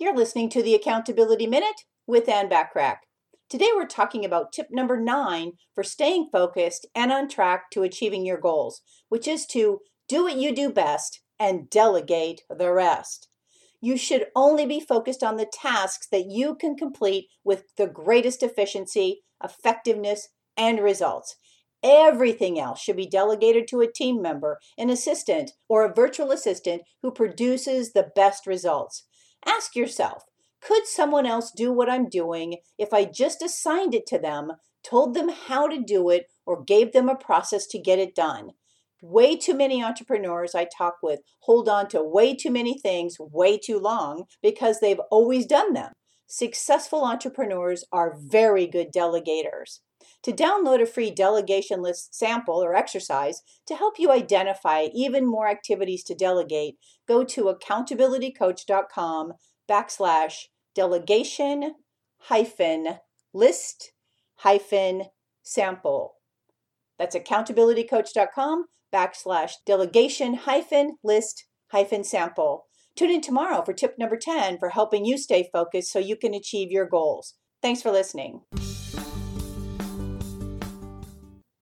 You're listening to the Accountability Minute with Ann Bachrach. Today we're talking about tip number nine for staying focused and on track to achieving your goals, which is to do what you do best and delegate the rest. You should only be focused on the tasks that you can complete with the greatest efficiency, effectiveness, and results. Everything else should be delegated to a team member, an assistant, or a virtual assistant who produces the best results. Ask yourself could someone else do what I'm doing if I just assigned it to them, told them how to do it, or gave them a process to get it done? Way too many entrepreneurs I talk with hold on to way too many things way too long because they've always done them. Successful entrepreneurs are very good delegators. To download a free delegation list sample or exercise to help you identify even more activities to delegate, go to accountabilitycoach.com backslash delegation hyphen list hyphen sample. That's accountabilitycoach.com backslash delegation hyphen list hyphen sample. Tune in tomorrow for tip number 10 for helping you stay focused so you can achieve your goals. Thanks for listening.